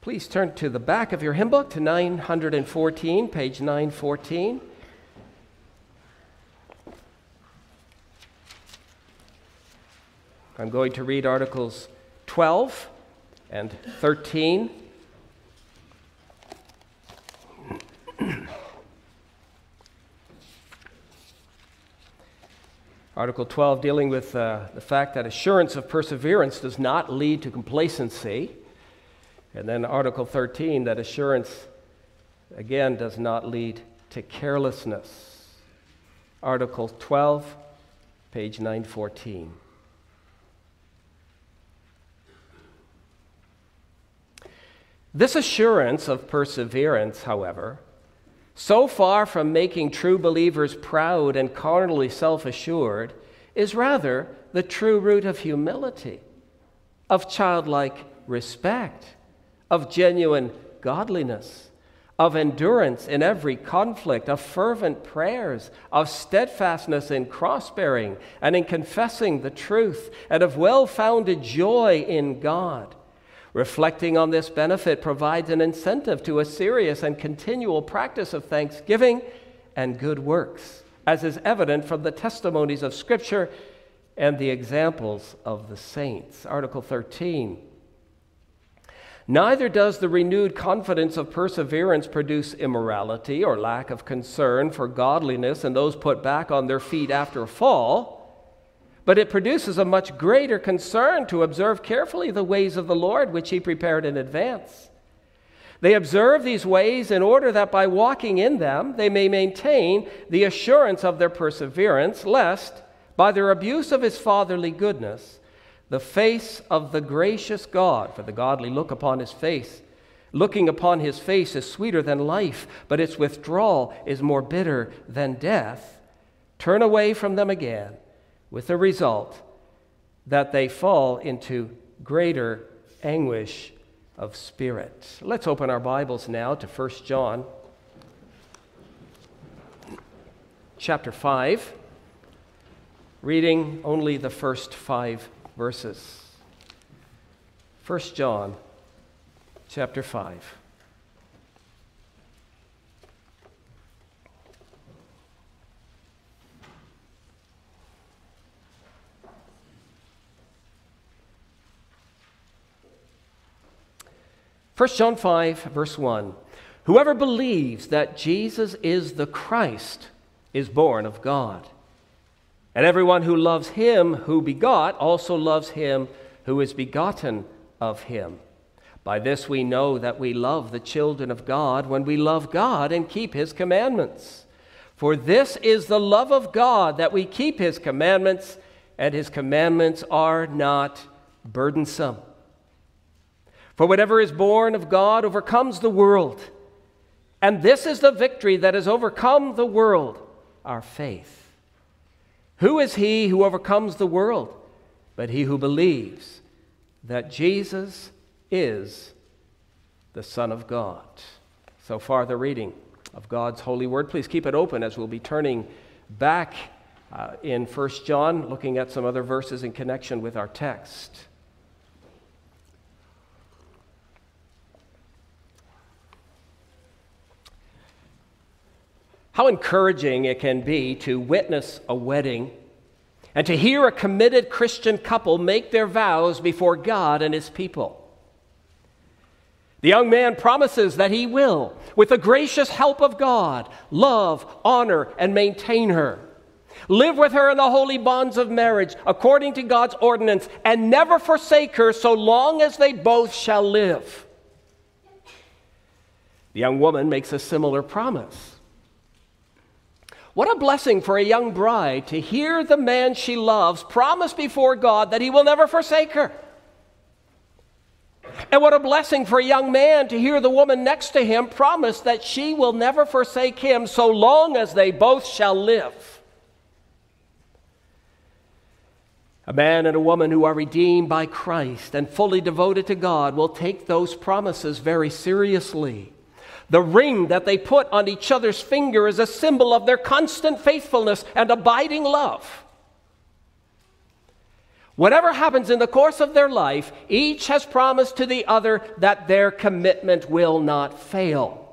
Please turn to the back of your hymn book to 914, page 914. I'm going to read Articles 12 and 13. Article 12 dealing with uh, the fact that assurance of perseverance does not lead to complacency. And then Article 13 that assurance, again, does not lead to carelessness. Article 12, page 914. This assurance of perseverance, however, so far from making true believers proud and carnally self assured, is rather the true root of humility, of childlike respect, of genuine godliness, of endurance in every conflict, of fervent prayers, of steadfastness in cross bearing and in confessing the truth, and of well founded joy in God Reflecting on this benefit provides an incentive to a serious and continual practice of thanksgiving and good works, as is evident from the testimonies of Scripture and the examples of the saints. Article 13. Neither does the renewed confidence of perseverance produce immorality or lack of concern for godliness in those put back on their feet after a fall but it produces a much greater concern to observe carefully the ways of the Lord, which He prepared in advance. They observe these ways in order that by walking in them they may maintain the assurance of their perseverance, lest, by their abuse of His fatherly goodness, the face of the gracious God, for the godly look upon His face, looking upon His face is sweeter than life, but its withdrawal is more bitter than death, turn away from them again with the result that they fall into greater anguish of spirit. Let's open our Bibles now to 1 John chapter 5, reading only the first five verses. 1 John chapter 5. 1 John 5, verse 1 Whoever believes that Jesus is the Christ is born of God. And everyone who loves him who begot also loves him who is begotten of him. By this we know that we love the children of God when we love God and keep his commandments. For this is the love of God that we keep his commandments, and his commandments are not burdensome. For whatever is born of God overcomes the world. And this is the victory that has overcome the world, our faith. Who is he who overcomes the world? But he who believes that Jesus is the Son of God. So far, the reading of God's holy word. Please keep it open as we'll be turning back uh, in 1 John, looking at some other verses in connection with our text. How encouraging it can be to witness a wedding and to hear a committed Christian couple make their vows before God and His people. The young man promises that he will, with the gracious help of God, love, honor, and maintain her. Live with her in the holy bonds of marriage, according to God's ordinance, and never forsake her so long as they both shall live. The young woman makes a similar promise. What a blessing for a young bride to hear the man she loves promise before God that he will never forsake her. And what a blessing for a young man to hear the woman next to him promise that she will never forsake him so long as they both shall live. A man and a woman who are redeemed by Christ and fully devoted to God will take those promises very seriously. The ring that they put on each other's finger is a symbol of their constant faithfulness and abiding love. Whatever happens in the course of their life, each has promised to the other that their commitment will not fail.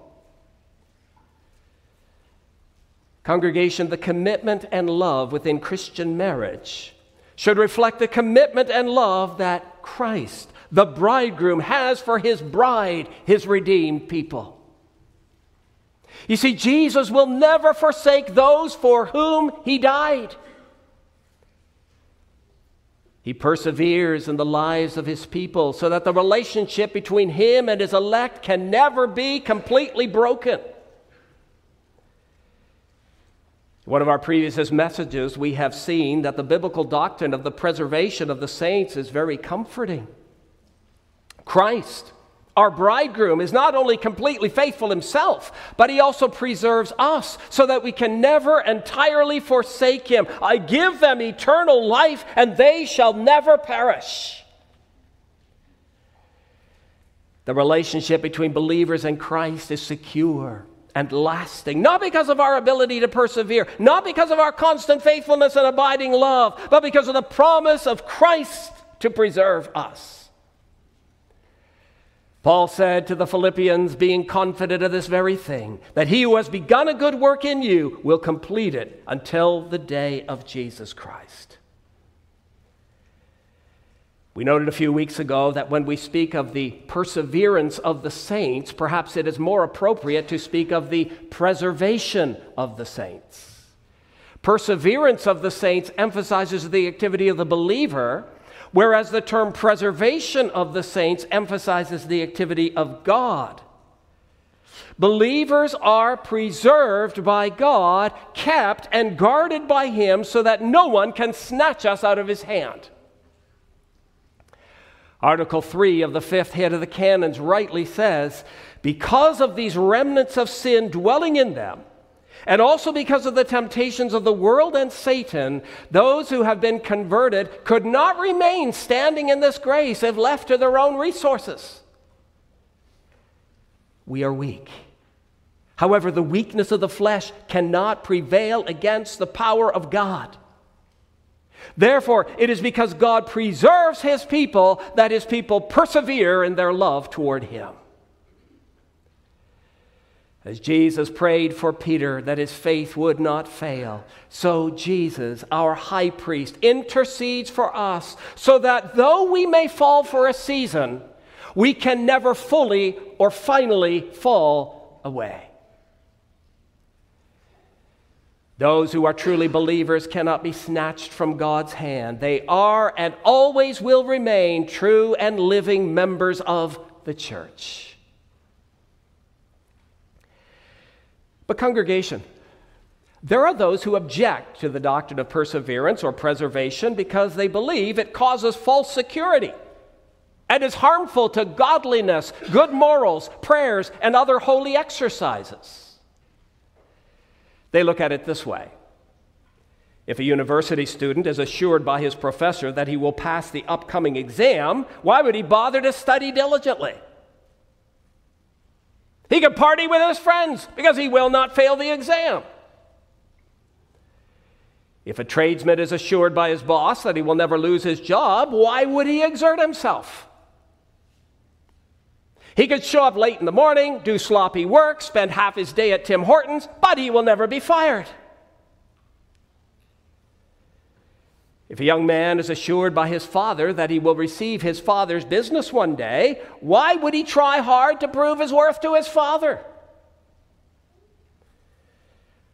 Congregation, the commitment and love within Christian marriage should reflect the commitment and love that Christ, the bridegroom, has for his bride, his redeemed people. You see, Jesus will never forsake those for whom he died. He perseveres in the lives of his people so that the relationship between him and his elect can never be completely broken. One of our previous messages, we have seen that the biblical doctrine of the preservation of the saints is very comforting. Christ, our bridegroom, is not only completely faithful himself, but he also preserves us so that we can never entirely forsake him. I give them eternal life, and they shall never perish. The relationship between believers and Christ is secure and lasting, not because of our ability to persevere, not because of our constant faithfulness and abiding love, but because of the promise of Christ to preserve us. Paul said to the Philippians, being confident of this very thing, that he who has begun a good work in you will complete it until the day of Jesus Christ. We noted a few weeks ago that when we speak of the perseverance of the saints, perhaps it is more appropriate to speak of the preservation of the saints. Perseverance of the saints emphasizes the activity of the believer, whereas the term preservation of the saints emphasizes the activity of God. Believers are preserved by God, kept and guarded by Him so that no one can snatch us out of His hand. Article 3 of the fifth head of the canons rightly says, because of these remnants of sin dwelling in them, and also because of the temptations of the world and Satan, those who have been converted could not remain standing in this grace if left to their own resources. We are weak. However, the weakness of the flesh cannot prevail against the power of God. Therefore, it is because God preserves his people that his people persevere in their love toward him. As Jesus prayed for Peter that his faith would not fail, so Jesus, our high priest, intercedes for us so that though we may fall for a season, we can never fully or finally fall away. Those who are truly believers cannot be snatched from God's hand. They are and always will remain true and living members of the church. But, congregation, there are those who object to the doctrine of perseverance or preservation because they believe it causes false security and is harmful to godliness, good morals, prayers, and other holy exercises. They look at it this way if a university student is assured by his professor that he will pass the upcoming exam, why would he bother to study diligently? He could party with his friends because he will not fail the exam. If a tradesman is assured by his boss that he will never lose his job, why would he exert himself? He could show up late in the morning, do sloppy work, spend half his day at Tim Hortons, but he will never be fired. If a young man is assured by his father that he will receive his father's business one day, why would he try hard to prove his worth to his father?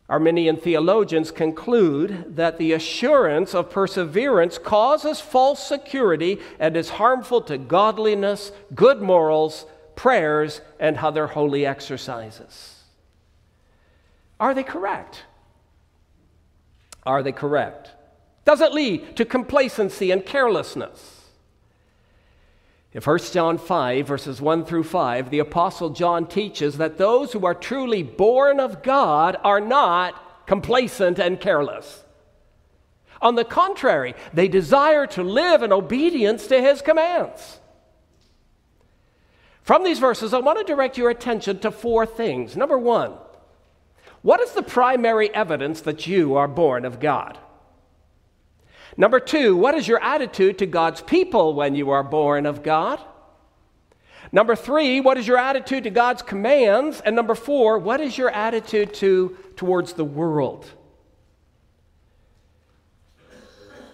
Arminian theologians conclude that the assurance of perseverance causes false security and is harmful to godliness, good morals, prayers, and other holy exercises. Are they correct? Are they correct? Does it lead to complacency and carelessness? In 1 John 5, verses 1 through 5, the Apostle John teaches that those who are truly born of God are not complacent and careless. On the contrary, they desire to live in obedience to his commands. From these verses, I want to direct your attention to four things. Number one, what is the primary evidence that you are born of God? Number two, what is your attitude to God's people when you are born of God? Number three, what is your attitude to God's commands? And number four, what is your attitude to, towards the world?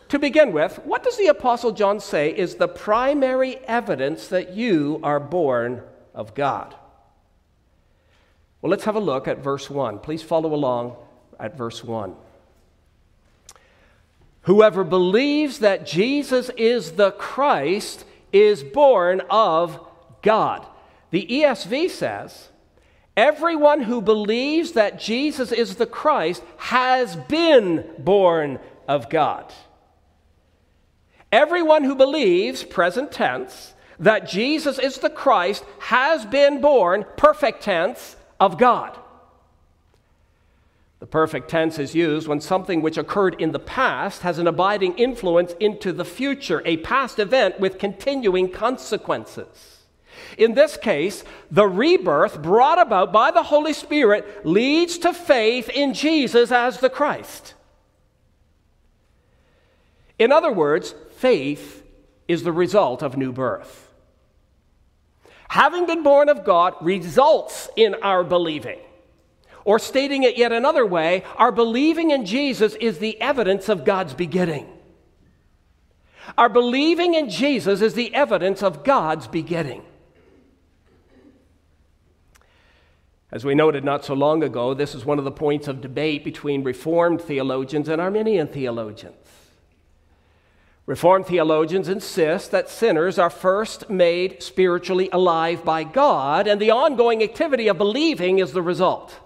To begin with, what does the Apostle John say is the primary evidence that you are born of God? Well, let's have a look at verse 1. Please follow along at verse 1. Whoever believes that Jesus is the Christ is born of God. The ESV says, Everyone who believes that Jesus is the Christ has been born of God. Everyone who believes, present tense, that Jesus is the Christ has been born, perfect tense, of God. The perfect tense is used when something which occurred in the past has an abiding influence into the future, a past event with continuing consequences. In this case, the rebirth brought about by the Holy Spirit leads to faith in Jesus as the Christ. In other words, faith is the result of new birth. Having been born of God results in our believing. Or stating it yet another way, our believing in Jesus is the evidence of God's begetting. Our believing in Jesus is the evidence of God's begetting. As we noted not so long ago, this is one of the points of debate between Reformed theologians and Arminian theologians. Reformed theologians insist that sinners are first made spiritually alive by God, and the ongoing activity of believing is the result.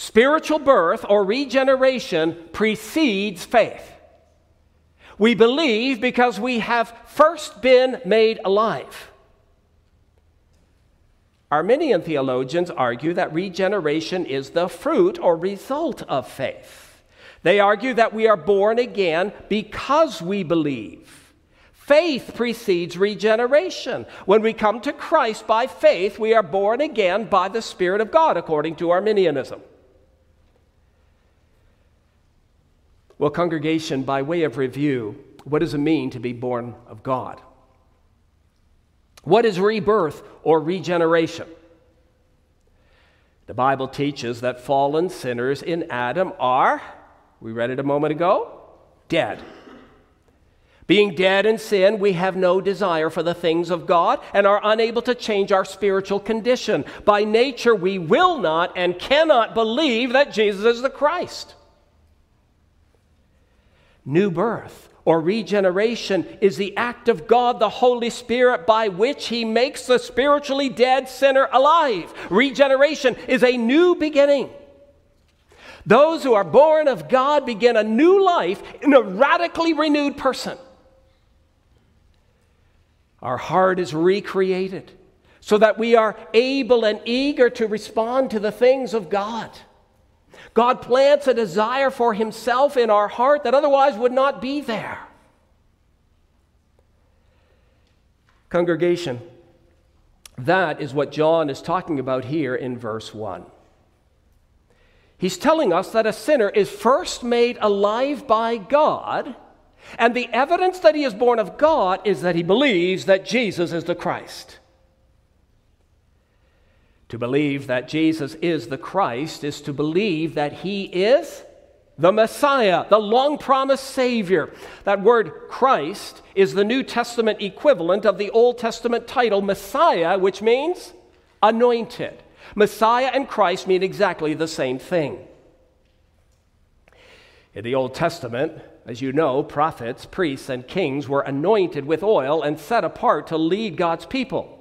Spiritual birth or regeneration precedes faith. We believe because we have first been made alive. Arminian theologians argue that regeneration is the fruit or result of faith. They argue that we are born again because we believe. Faith precedes regeneration. When we come to Christ by faith, we are born again by the Spirit of God, according to Arminianism. Well, congregation, by way of review, what does it mean to be born of God? What is rebirth or regeneration? The Bible teaches that fallen sinners in Adam are we read it a moment ago. Dead. Being dead in sin, we have no desire for the things of God and are unable to change our spiritual condition. By nature, we will not and cannot believe that Jesus is the Christ. New birth or regeneration is the act of God, the Holy Spirit, by which He makes the spiritually dead sinner alive. Regeneration is a new beginning. Those who are born of God begin a new life in a radically renewed person. Our heart is recreated so that we are able and eager to respond to the things of God. God plants a desire for Himself in our heart that otherwise would not be there. Congregation, that is what John is talking about here in verse 1. He's telling us that a sinner is first made alive by God, and the evidence that he is born of God is that he believes that Jesus is the Christ. To believe that Jesus is the Christ is to believe that he is the Messiah, the long promised Savior. That word Christ is the New Testament equivalent of the Old Testament title Messiah, which means anointed. Messiah and Christ mean exactly the same thing. In the Old Testament, as you know, prophets, priests, and kings were anointed with oil and set apart to lead God's people.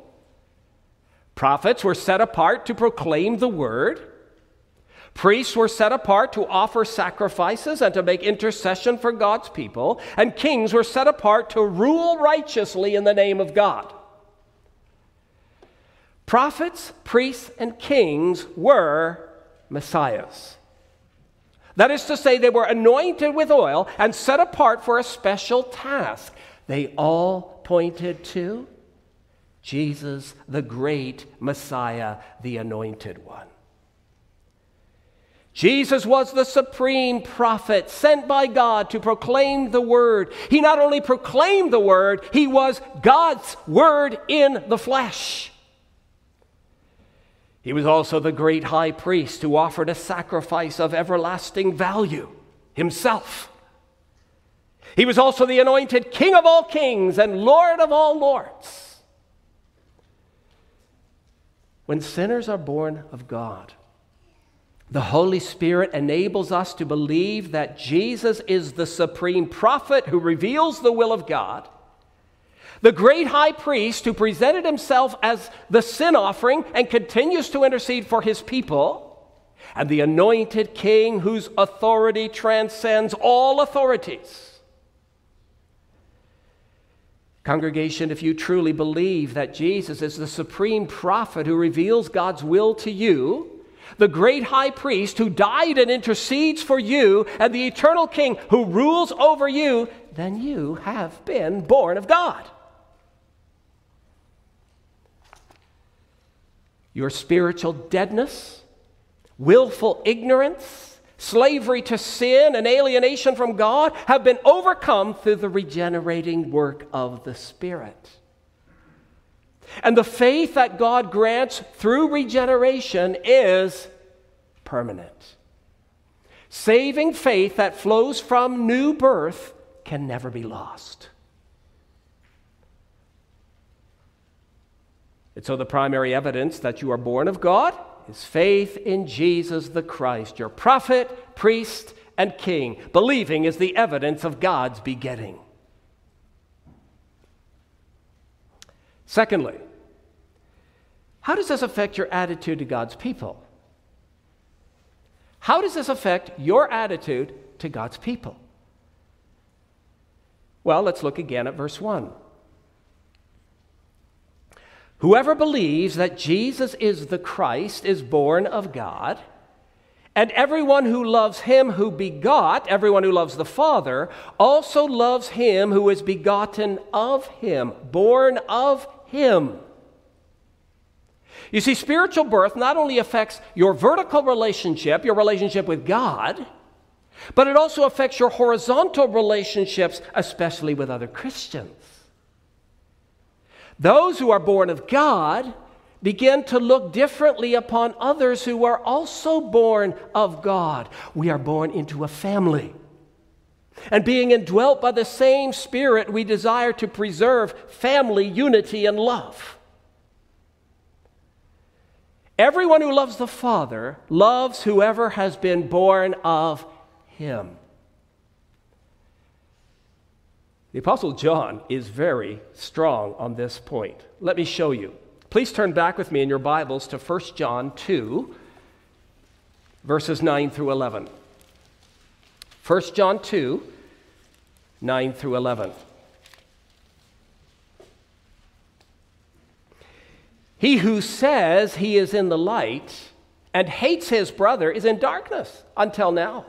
Prophets were set apart to proclaim the word. Priests were set apart to offer sacrifices and to make intercession for God's people. And kings were set apart to rule righteously in the name of God. Prophets, priests, and kings were messiahs. That is to say, they were anointed with oil and set apart for a special task. They all pointed to Jesus, the great Messiah, the anointed one. Jesus was the supreme prophet sent by God to proclaim the word. He not only proclaimed the word, he was God's word in the flesh. He was also the great high priest who offered a sacrifice of everlasting value himself. He was also the anointed King of all kings and Lord of all lords. When sinners are born of God, the Holy Spirit enables us to believe that Jesus is the supreme prophet who reveals the will of God, the great high priest who presented himself as the sin offering and continues to intercede for his people, and the anointed king whose authority transcends all authorities. Congregation, if you truly believe that Jesus is the supreme prophet who reveals God's will to you, the great high priest who died and intercedes for you, and the eternal king who rules over you, then you have been born of God. Your spiritual deadness, willful ignorance, slavery to sin, and alienation from God have been overcome through the regenerating work of the Spirit. And the faith that God grants through regeneration is permanent. Saving faith that flows from new birth can never be lost. And so, the primary evidence that you are born of God is faith in Jesus the Christ, your prophet, priest, and king. Believing is the evidence of God's begetting. Secondly, how does this affect your attitude to God's people? How does this affect your attitude to God's people? Well, let's look again at verse 1. Whoever believes that Jesus is the Christ is born of God, and everyone who loves him who begot, everyone who loves the Father, also loves him who is begotten of him, born of him. You see, spiritual birth not only affects your vertical relationship, your relationship with God, but it also affects your horizontal relationships, especially with other Christians. Those who are born of God begin to look differently upon others who are also born of God. We are born into a family. And being indwelt by the same Spirit, we desire to preserve family unity and love. Everyone who loves the Father loves whoever has been born of him. The Apostle John is very strong on this point. Let me show you. Please turn back with me in your Bibles to 1 John 2, verses 9 through 11. 1 John 2, 9 through 11. He who says he is in the light and hates his brother is in darkness until now.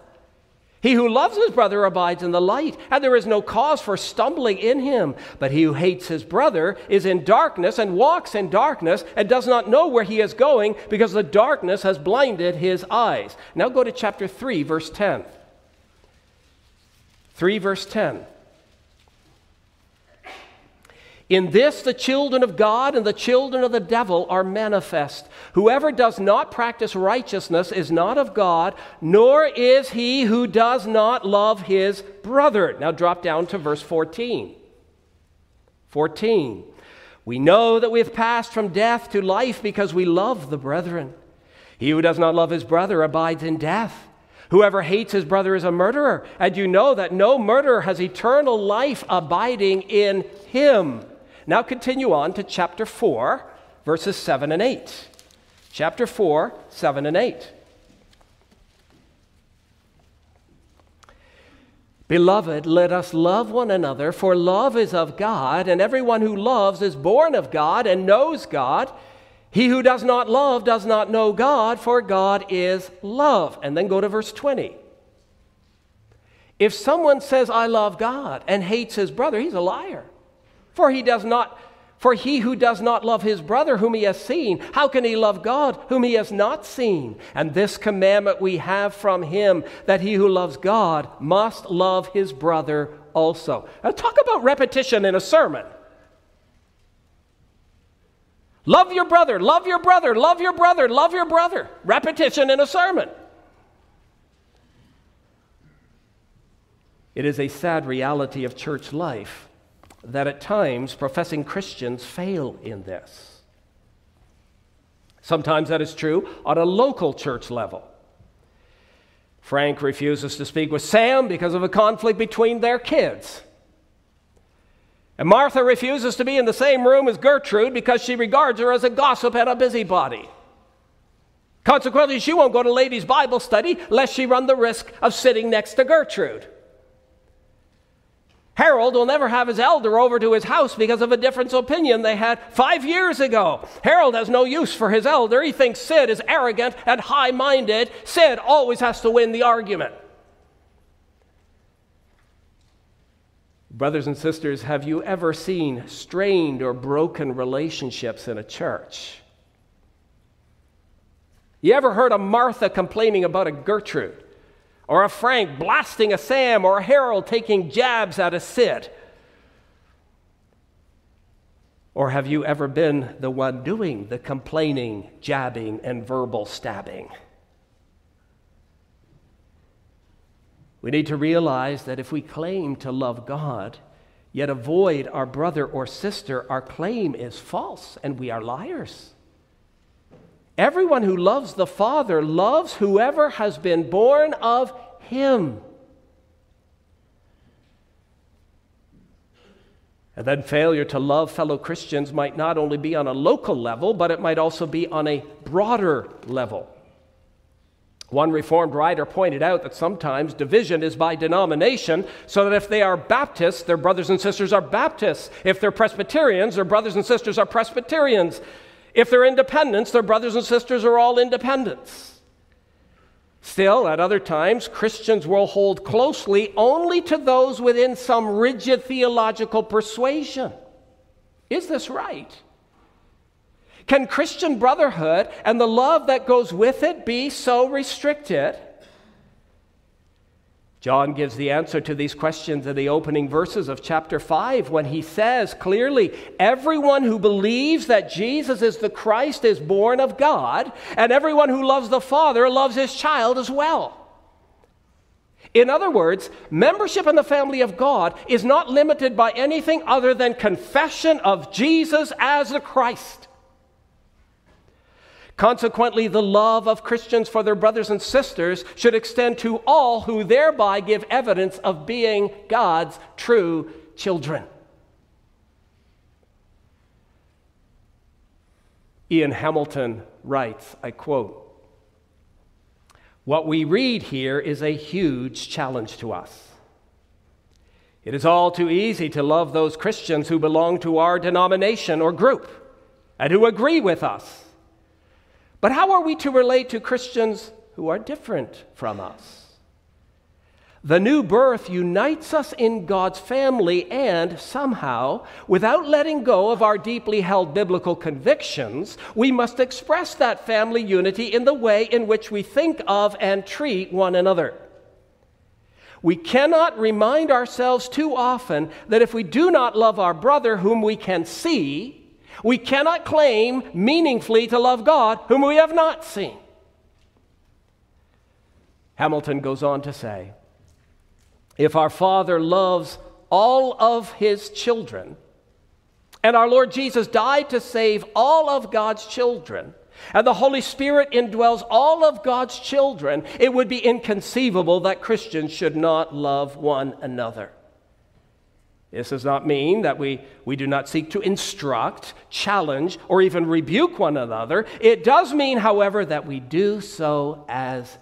He who loves his brother abides in the light, and there is no cause for stumbling in him. But he who hates his brother is in darkness and walks in darkness and does not know where he is going because the darkness has blinded his eyes. Now go to chapter 3, verse 10. 3, verse 10. In this, the children of God and the children of the devil are manifest. Whoever does not practice righteousness is not of God, nor is he who does not love his brother. Now drop down to verse 14. 14. We know that we have passed from death to life because we love the brethren. He who does not love his brother abides in death. Whoever hates his brother is a murderer, and you know that no murderer has eternal life abiding in him. Now continue on to chapter 4, verses 7 and 8. Chapter 4, 7 and 8. Beloved, let us love one another, for love is of God, and everyone who loves is born of God and knows God. He who does not love does not know God, for God is love. And then go to verse 20. If someone says, I love God, and hates his brother, he's a liar. For he does not For he who does not love his brother whom he has seen, how can he love God whom he has not seen? And this commandment we have from him that he who loves God must love his brother also. Now, talk about repetition in a sermon. Love your brother, love your brother, love your brother, love your brother. Repetition in a sermon. It is a sad reality of church life that at times professing Christians fail in this. Sometimes that is true on a local church level. Frank refuses to speak with Sam because of a conflict between their kids. And Martha refuses to be in the same room as Gertrude because she regards her as a gossip and a busybody. Consequently, she won't go to ladies' Bible study lest she run the risk of sitting next to Gertrude. Harold will never have his elder over to his house because of a difference of opinion they had five years ago. Harold has no use for his elder. He thinks Sid is arrogant and high minded. Sid always has to win the argument. Brothers and sisters, have you ever seen strained or broken relationships in a church? You ever heard a Martha complaining about a Gertrude? Or a Frank blasting a Sam? Or a Harold taking jabs at a Sid? Or have you ever been the one doing the complaining, jabbing, and verbal stabbing? We need to realize that if we claim to love God, yet avoid our brother or sister, our claim is false and we are liars. Everyone who loves the Father loves whoever has been born of him. And then failure to love fellow Christians might not only be on a local level, but it might also be on a broader level. One Reformed writer pointed out that sometimes division is by denomination, so that if they are Baptists, their brothers and sisters are Baptists. If they're Presbyterians, their brothers and sisters are Presbyterians. If they're independents, their brothers and sisters are all independents. Still, at other times, Christians will hold closely only to those within some rigid theological persuasion. Is this right? Can Christian brotherhood and the love that goes with it be so restricted? John gives the answer to these questions in the opening verses of chapter 5 when he says clearly, Everyone who believes that Jesus is the Christ is born of God, and everyone who loves the Father loves his child as well. In other words, membership in the family of God is not limited by anything other than confession of Jesus as the Christ. Consequently, the love of Christians for their brothers and sisters should extend to all who thereby give evidence of being God's true children. Ian Hamilton writes, I quote, What we read here is a huge challenge to us. It is all too easy to love those Christians who belong to our denomination or group and who agree with us. But how are we to relate to Christians who are different from us? The new birth unites us in God's family, and somehow, without letting go of our deeply held biblical convictions, we must express that family unity in the way in which we think of and treat one another. We cannot remind ourselves too often that if we do not love our brother whom we can see, we cannot claim meaningfully to love God whom we have not seen. Hamilton goes on to say if our Father loves all of his children, and our Lord Jesus died to save all of God's children, and the Holy Spirit indwells all of God's children, it would be inconceivable that Christians should not love one another. This does not mean that we, we do not seek to instruct, challenge, or even rebuke one another. It does mean, however, that we do so as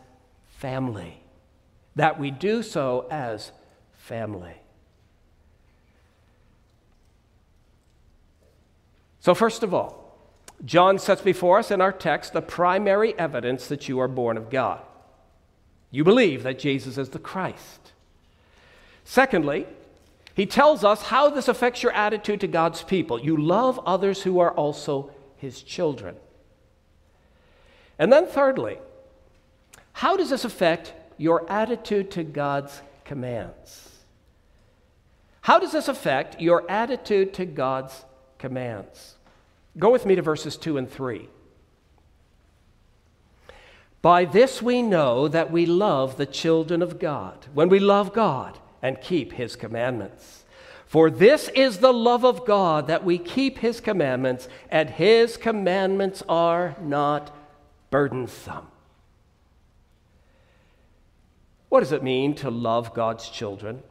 family. That we do so as family. So, first of all, John sets before us in our text the primary evidence that you are born of God. You believe that Jesus is the Christ. Secondly, He tells us how this affects your attitude to God's people. You love others who are also his children. And then, thirdly, how does this affect your attitude to God's commands? How does this affect your attitude to God's commands? Go with me to verses 2 and 3. By this we know that we love the children of God, when we love God and keep his commandments. For this is the love of God, that we keep his commandments, and his commandments are not burdensome. What does it mean to love God's children?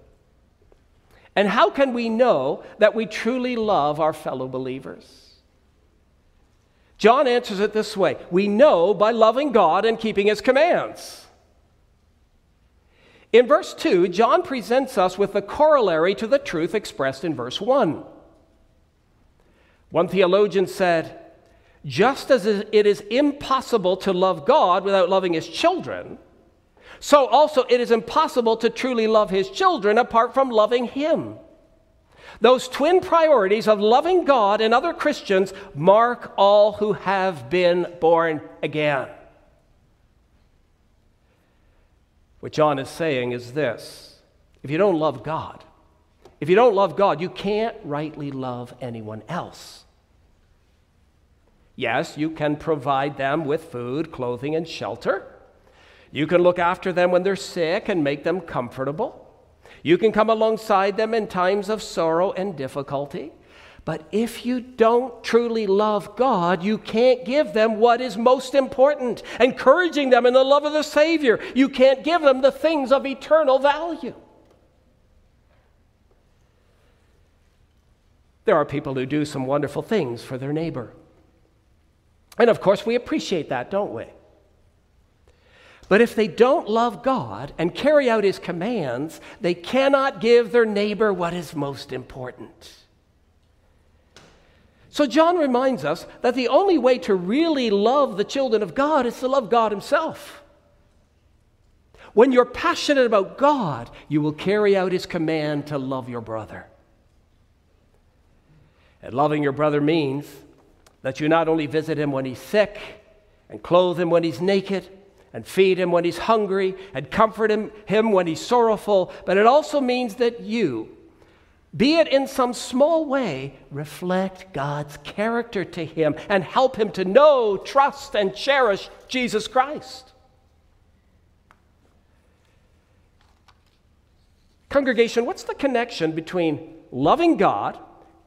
And how can we know that we truly love our fellow believers? John answers it this way We know by loving God and keeping his commands. In verse 2, John presents us with the corollary to the truth expressed in verse 1. One theologian said, Just as it is impossible to love God without loving his children, so also it is impossible to truly love his children apart from loving him. Those twin priorities of loving God and other Christians mark all who have been born again. What John is saying is this if you don't love God, if you don't love God, you can't rightly love anyone else. Yes, you can provide them with food, clothing, and shelter. You can look after them when they're sick and make them comfortable. You can come alongside them in times of sorrow and difficulty. But if you don't truly love God, you can't give them what is most important, encouraging them in the love of the Savior. You can't give them the things of eternal value. There are people who do some wonderful things for their neighbor. And of course, we appreciate that, don't we? But if they don't love God and carry out His commands, they cannot give their neighbor what is most important. So, John reminds us that the only way to really love the children of God is to love God Himself. When you're passionate about God, you will carry out His command to love your brother. And loving your brother means that you not only visit him when he's sick and clothe him when he's naked and feed him when he's hungry and comfort him, him when he's sorrowful, but it also means that you, be it in some small way, reflect God's character to him and help him to know, trust, and cherish Jesus Christ. Congregation, what's the connection between loving God,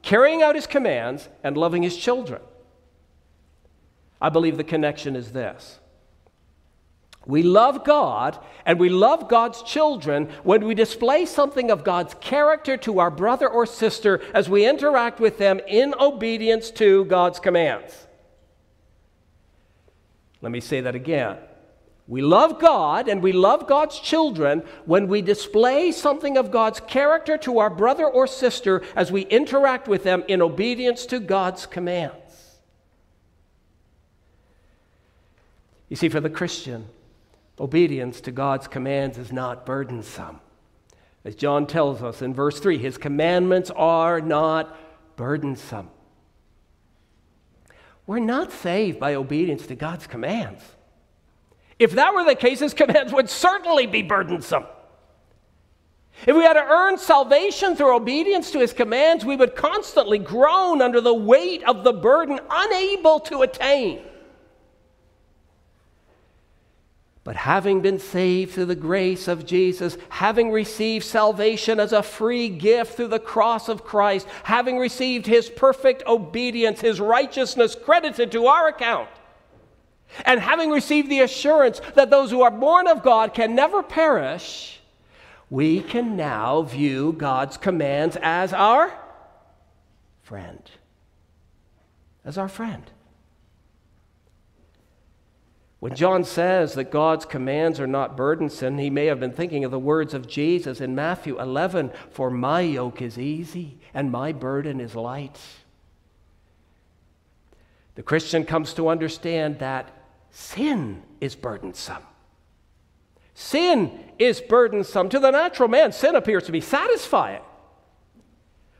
carrying out his commands, and loving his children? I believe the connection is this we love God and we love God's children when we display something of God's character to our brother or sister as we interact with them in obedience to God's commands. Let me say that again. We love God and we love God's children when we display something of God's character to our brother or sister as we interact with them in obedience to God's commands. You see, for the Christian, Obedience to God's commands is not burdensome. As John tells us in verse 3, his commandments are not burdensome. We're not saved by obedience to God's commands. If that were the case, his commands would certainly be burdensome. If we had to earn salvation through obedience to his commands, we would constantly groan under the weight of the burden, unable to attain. But having been saved through the grace of Jesus, having received salvation as a free gift through the cross of Christ, having received his perfect obedience, his righteousness credited to our account, and having received the assurance that those who are born of God can never perish, we can now view God's commands as our friend. As our friend. When John says that God's commands are not burdensome, he may have been thinking of the words of Jesus in Matthew 11 For my yoke is easy and my burden is light. The Christian comes to understand that sin is burdensome. Sin is burdensome. To the natural man, sin appears to be satisfying.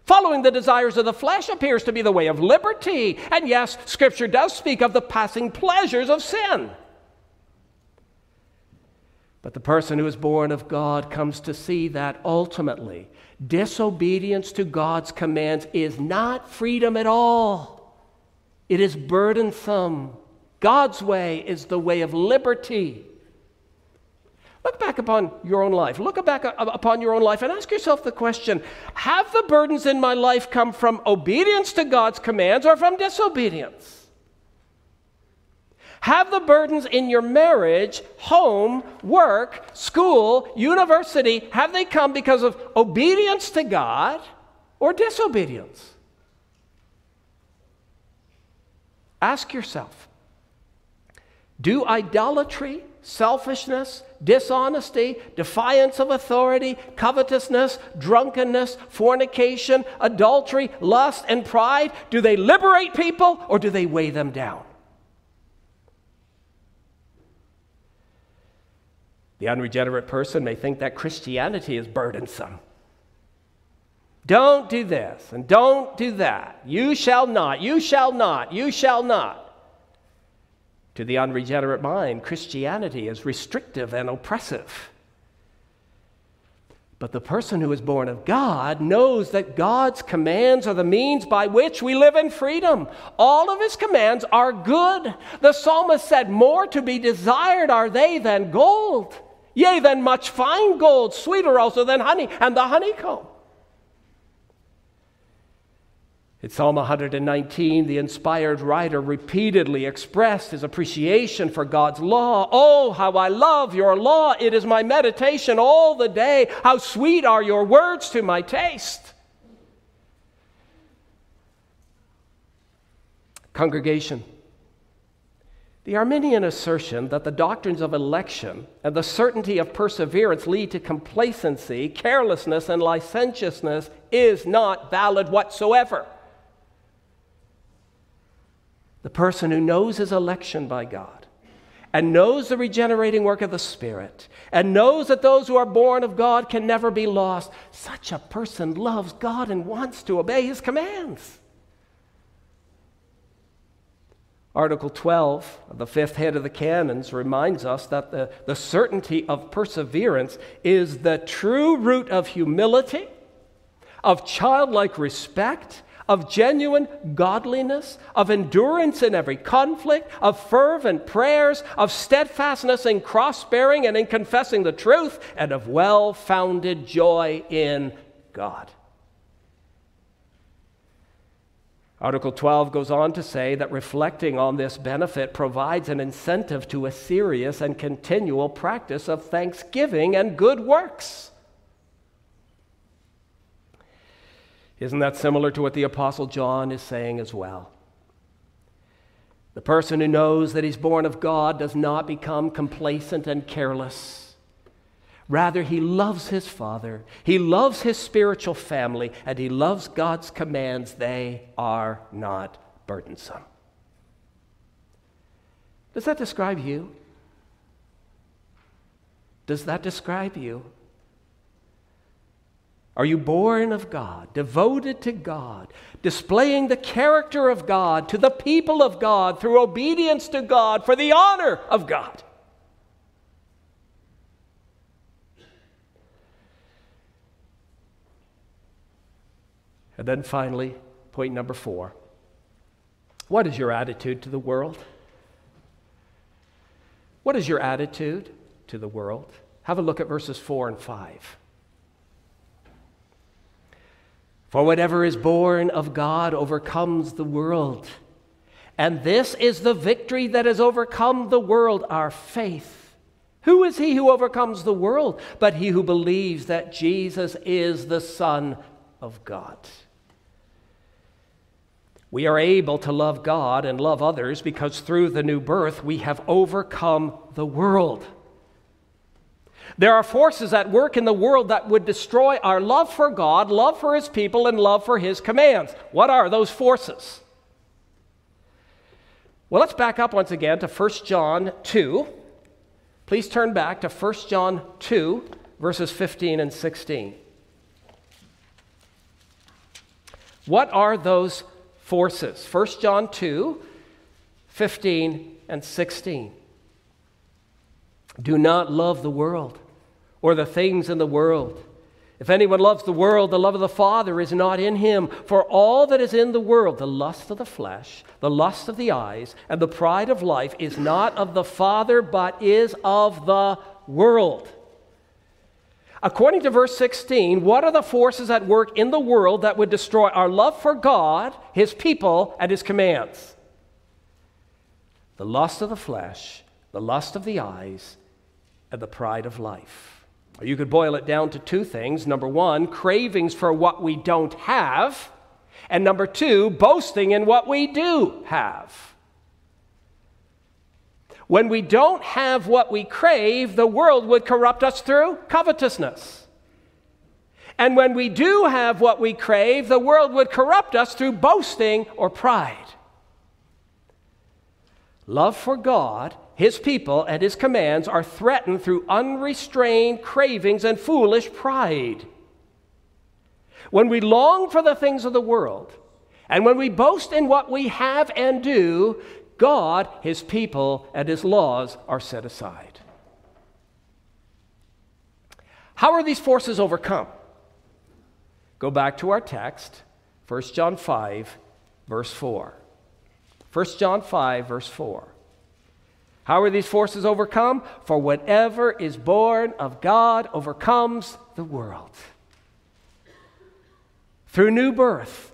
Following the desires of the flesh appears to be the way of liberty. And yes, Scripture does speak of the passing pleasures of sin. But the person who is born of God comes to see that ultimately disobedience to God's commands is not freedom at all, it is burdensome. God's way is the way of liberty. Look back upon your own life. Look back upon your own life and ask yourself the question Have the burdens in my life come from obedience to God's commands or from disobedience? Have the burdens in your marriage, home, work, school, university, have they come because of obedience to God or disobedience? Ask yourself Do idolatry, selfishness, dishonesty, defiance of authority, covetousness, drunkenness, fornication, adultery, lust, and pride, do they liberate people or do they weigh them down? The unregenerate person may think that Christianity is burdensome. Don't do this and don't do that. You shall not, you shall not, you shall not. To the unregenerate mind, Christianity is restrictive and oppressive. But the person who is born of God knows that God's commands are the means by which we live in freedom. All of his commands are good. The psalmist said, More to be desired are they than gold, yea, than much fine gold, sweeter also than honey, and the honeycomb. In Psalm 119, the inspired writer repeatedly expressed his appreciation for God's law. Oh, how I love your law! It is my meditation all the day. How sweet are your words to my taste! Congregation, the Arminian assertion that the doctrines of election and the certainty of perseverance lead to complacency, carelessness, and licentiousness is not valid whatsoever. The person who knows his election by God and knows the regenerating work of the Spirit and knows that those who are born of God can never be lost, such a person loves God and wants to obey his commands. Article 12 the fifth head of the canons reminds us that the, the certainty of perseverance is the true root of humility, of childlike respect, of genuine godliness, of endurance in every conflict, of fervent prayers, of steadfastness in cross bearing and in confessing the truth, and of well founded joy in God. Article 12 goes on to say that reflecting on this benefit provides an incentive to a serious and continual practice of thanksgiving and good works. Isn't that similar to what the Apostle John is saying as well? The person who knows that he's born of God does not become complacent and careless. Rather, he loves his Father, he loves his spiritual family, and he loves God's commands. They are not burdensome. Does that describe you? Does that describe you? Are you born of God, devoted to God, displaying the character of God to the people of God through obedience to God for the honor of God? And then finally, point number four what is your attitude to the world? What is your attitude to the world? Have a look at verses 4 and 5. For whatever is born of God overcomes the world. And this is the victory that has overcome the world, our faith. Who is he who overcomes the world but he who believes that Jesus is the Son of God? We are able to love God and love others because through the new birth we have overcome the world. There are forces at work in the world that would destroy our love for God, love for His people, and love for His commands. What are those forces? Well, let's back up once again to 1 John 2. Please turn back to 1 John 2, verses 15 and 16. What are those forces? 1 John 2 15 and 16. Do not love the world or the things in the world. If anyone loves the world, the love of the Father is not in him. For all that is in the world, the lust of the flesh, the lust of the eyes, and the pride of life, is not of the Father, but is of the world. According to verse 16, what are the forces at work in the world that would destroy our love for God, His people, and His commands? The lust of the flesh, the lust of the eyes, and the pride of life. Or you could boil it down to two things. Number one, cravings for what we don't have. And number two, boasting in what we do have. When we don't have what we crave, the world would corrupt us through covetousness. And when we do have what we crave, the world would corrupt us through boasting or pride. Love for God his people and his commands are threatened through unrestrained cravings and foolish pride. When we long for the things of the world, and when we boast in what we have and do, God, his people, and his laws are set aside. How are these forces overcome? Go back to our text, 1 John 5, verse 4. 1 John 5, verse 4. How are these forces overcome? For whatever is born of God overcomes the world. Through new birth,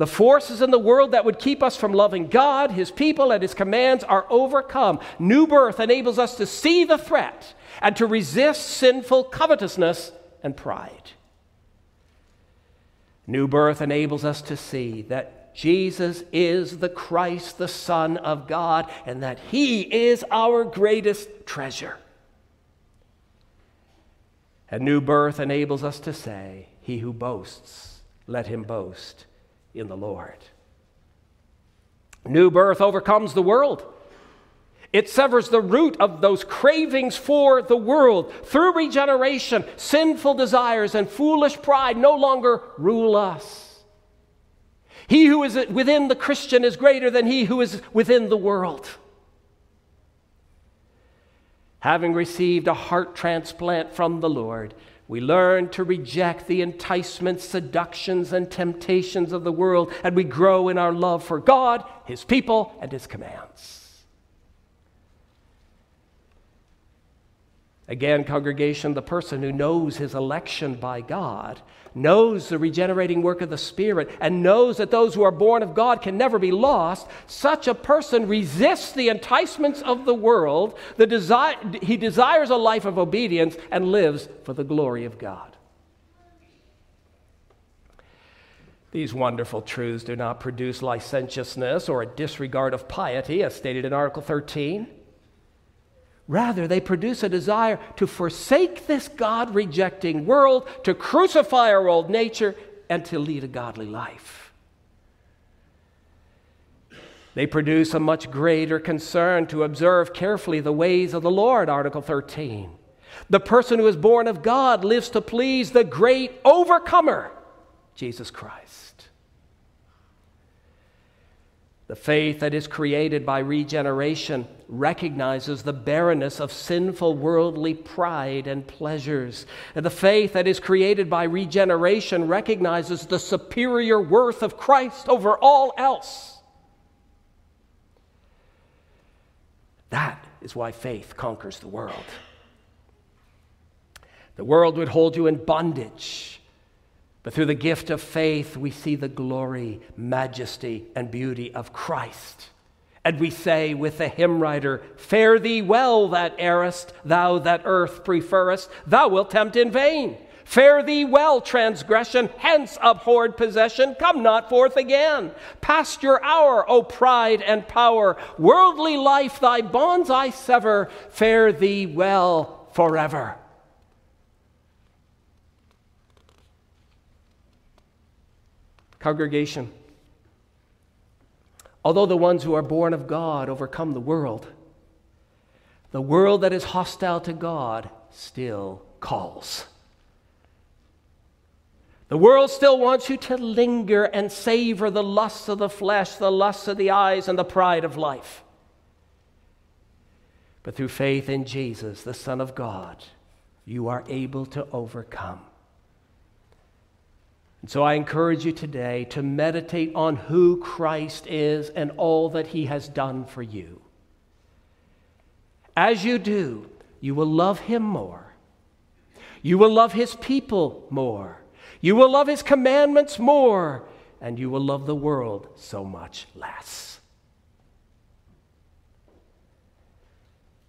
the forces in the world that would keep us from loving God, His people, and His commands are overcome. New birth enables us to see the threat and to resist sinful covetousness and pride. New birth enables us to see that Jesus is the Christ, the Son of God, and that He is our greatest treasure. And new birth enables us to say, He who boasts, let him boast in the Lord. New birth overcomes the world. It severs the root of those cravings for the world. Through regeneration, sinful desires and foolish pride no longer rule us. He who is within the Christian is greater than he who is within the world. Having received a heart transplant from the Lord, we learn to reject the enticements, seductions, and temptations of the world, and we grow in our love for God, His people, and His commands. Again, congregation, the person who knows his election by God, knows the regenerating work of the Spirit, and knows that those who are born of God can never be lost, such a person resists the enticements of the world. The desi- he desires a life of obedience and lives for the glory of God. These wonderful truths do not produce licentiousness or a disregard of piety, as stated in Article 13. Rather, they produce a desire to forsake this God rejecting world, to crucify our old nature, and to lead a godly life. They produce a much greater concern to observe carefully the ways of the Lord, Article 13. The person who is born of God lives to please the great overcomer, Jesus Christ. The faith that is created by regeneration recognizes the barrenness of sinful worldly pride and pleasures. And the faith that is created by regeneration recognizes the superior worth of Christ over all else. That is why faith conquers the world. The world would hold you in bondage but through the gift of faith, we see the glory, majesty, and beauty of Christ. And we say with the hymn writer, Fare thee well that errest, thou that earth preferest, thou wilt tempt in vain. Fare thee well, transgression, hence abhorred possession, come not forth again. Past your hour, O pride and power, worldly life, thy bonds I sever. Fare thee well forever. Congregation, although the ones who are born of God overcome the world, the world that is hostile to God still calls. The world still wants you to linger and savor the lusts of the flesh, the lusts of the eyes, and the pride of life. But through faith in Jesus, the Son of God, you are able to overcome. And so I encourage you today to meditate on who Christ is and all that he has done for you. As you do, you will love him more. You will love his people more. You will love his commandments more. And you will love the world so much less.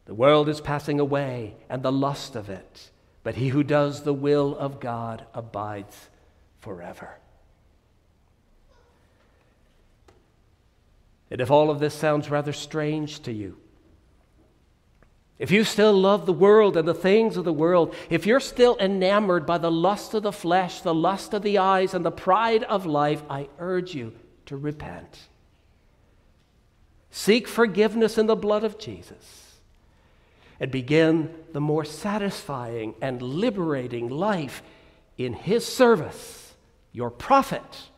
The world is passing away and the lust of it, but he who does the will of God abides forever. And if all of this sounds rather strange to you, if you still love the world and the things of the world, if you're still enamored by the lust of the flesh, the lust of the eyes, and the pride of life, I urge you to repent. Seek forgiveness in the blood of Jesus and begin the more satisfying and liberating life in His service, your prophet,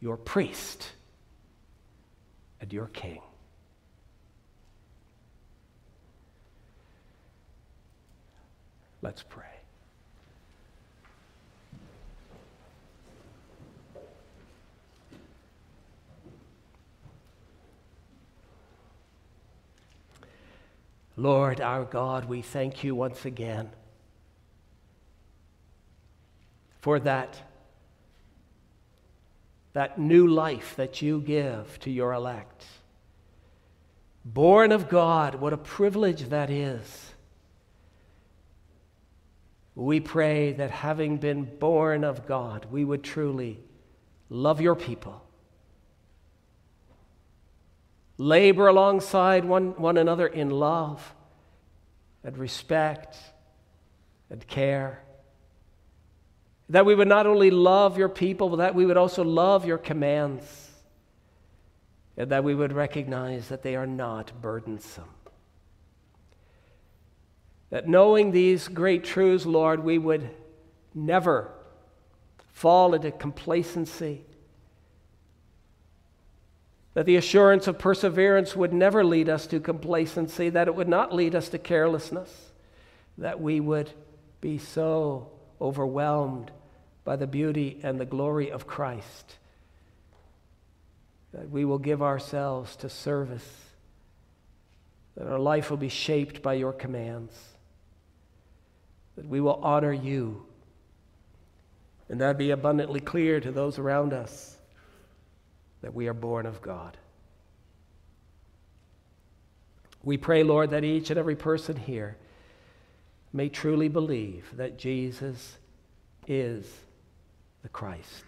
your priest, and your king. Let's pray. Lord our God, we thank you once again for that, that new life that you give to your elect. Born of God, what a privilege that is. We pray that having been born of God, we would truly love your people, labor alongside one, one another in love and respect and care. That we would not only love your people, but that we would also love your commands. And that we would recognize that they are not burdensome. That knowing these great truths, Lord, we would never fall into complacency. That the assurance of perseverance would never lead us to complacency, that it would not lead us to carelessness, that we would be so overwhelmed by the beauty and the glory of Christ that we will give ourselves to service, that our life will be shaped by your commands that we will honor you. And that be abundantly clear to those around us that we are born of God. We pray, Lord, that each and every person here may truly believe that Jesus is the Christ.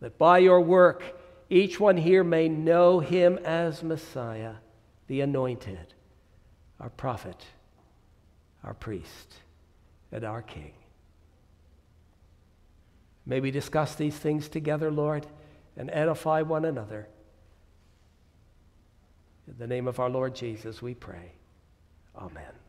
That by your work, each one here may know him as Messiah, the anointed, our prophet, our priest and our King. May we discuss these things together, Lord, and edify one another. In the name of our Lord Jesus, we pray. Amen.